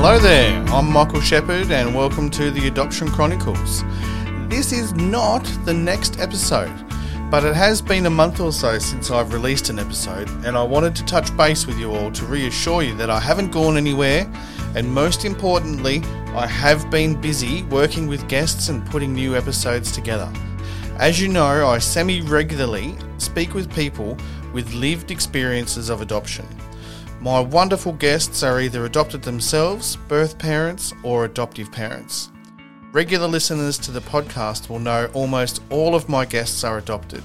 Hello there, I'm Michael Shepherd, and welcome to the Adoption Chronicles. This is not the next episode, but it has been a month or so since I've released an episode, and I wanted to touch base with you all to reassure you that I haven't gone anywhere, and most importantly, I have been busy working with guests and putting new episodes together. As you know, I semi regularly speak with people with lived experiences of adoption. My wonderful guests are either adopted themselves, birth parents, or adoptive parents. Regular listeners to the podcast will know almost all of my guests are adopted,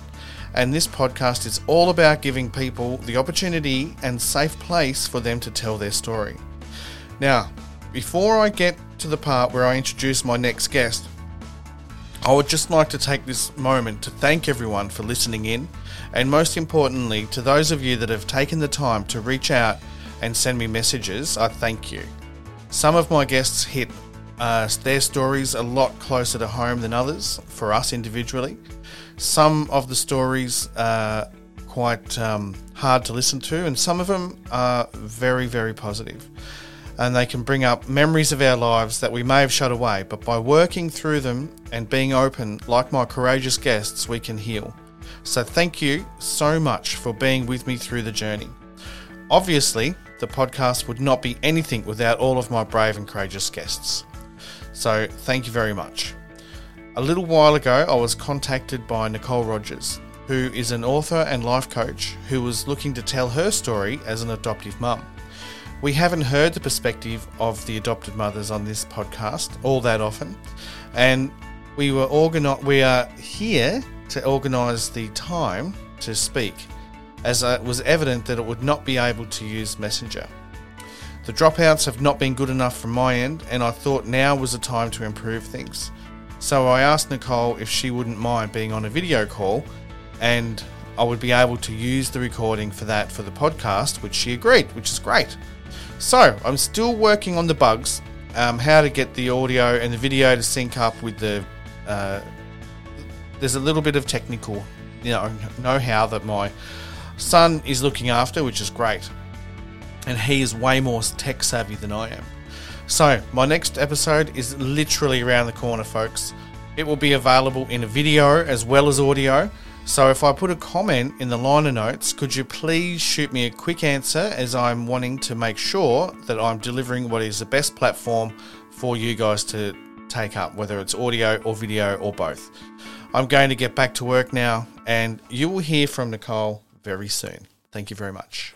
and this podcast is all about giving people the opportunity and safe place for them to tell their story. Now, before I get to the part where I introduce my next guest, I would just like to take this moment to thank everyone for listening in, and most importantly, to those of you that have taken the time to reach out and send me messages, I thank you. Some of my guests hit uh, their stories a lot closer to home than others for us individually. Some of the stories are quite um, hard to listen to, and some of them are very, very positive and they can bring up memories of our lives that we may have shut away, but by working through them and being open, like my courageous guests, we can heal. So, thank you so much for being with me through the journey. Obviously, the podcast would not be anything without all of my brave and courageous guests. So, thank you very much. A little while ago, I was contacted by Nicole Rogers, who is an author and life coach who was looking to tell her story as an adoptive mum. We haven't heard the perspective of the adopted mothers on this podcast all that often, and we were organi- we are here to organise the time to speak, as it was evident that it would not be able to use Messenger. The dropouts have not been good enough from my end, and I thought now was the time to improve things. So I asked Nicole if she wouldn't mind being on a video call, and I would be able to use the recording for that for the podcast, which she agreed, which is great. So I'm still working on the bugs, um, how to get the audio and the video to sync up with the. Uh, there's a little bit of technical, you know, know-how that my son is looking after, which is great, and he is way more tech savvy than I am. So my next episode is literally around the corner, folks. It will be available in a video as well as audio. So if I put a comment in the liner notes, could you please shoot me a quick answer as I'm wanting to make sure that I'm delivering what is the best platform for you guys to take up, whether it's audio or video or both. I'm going to get back to work now, and you will hear from Nicole very soon. Thank you very much.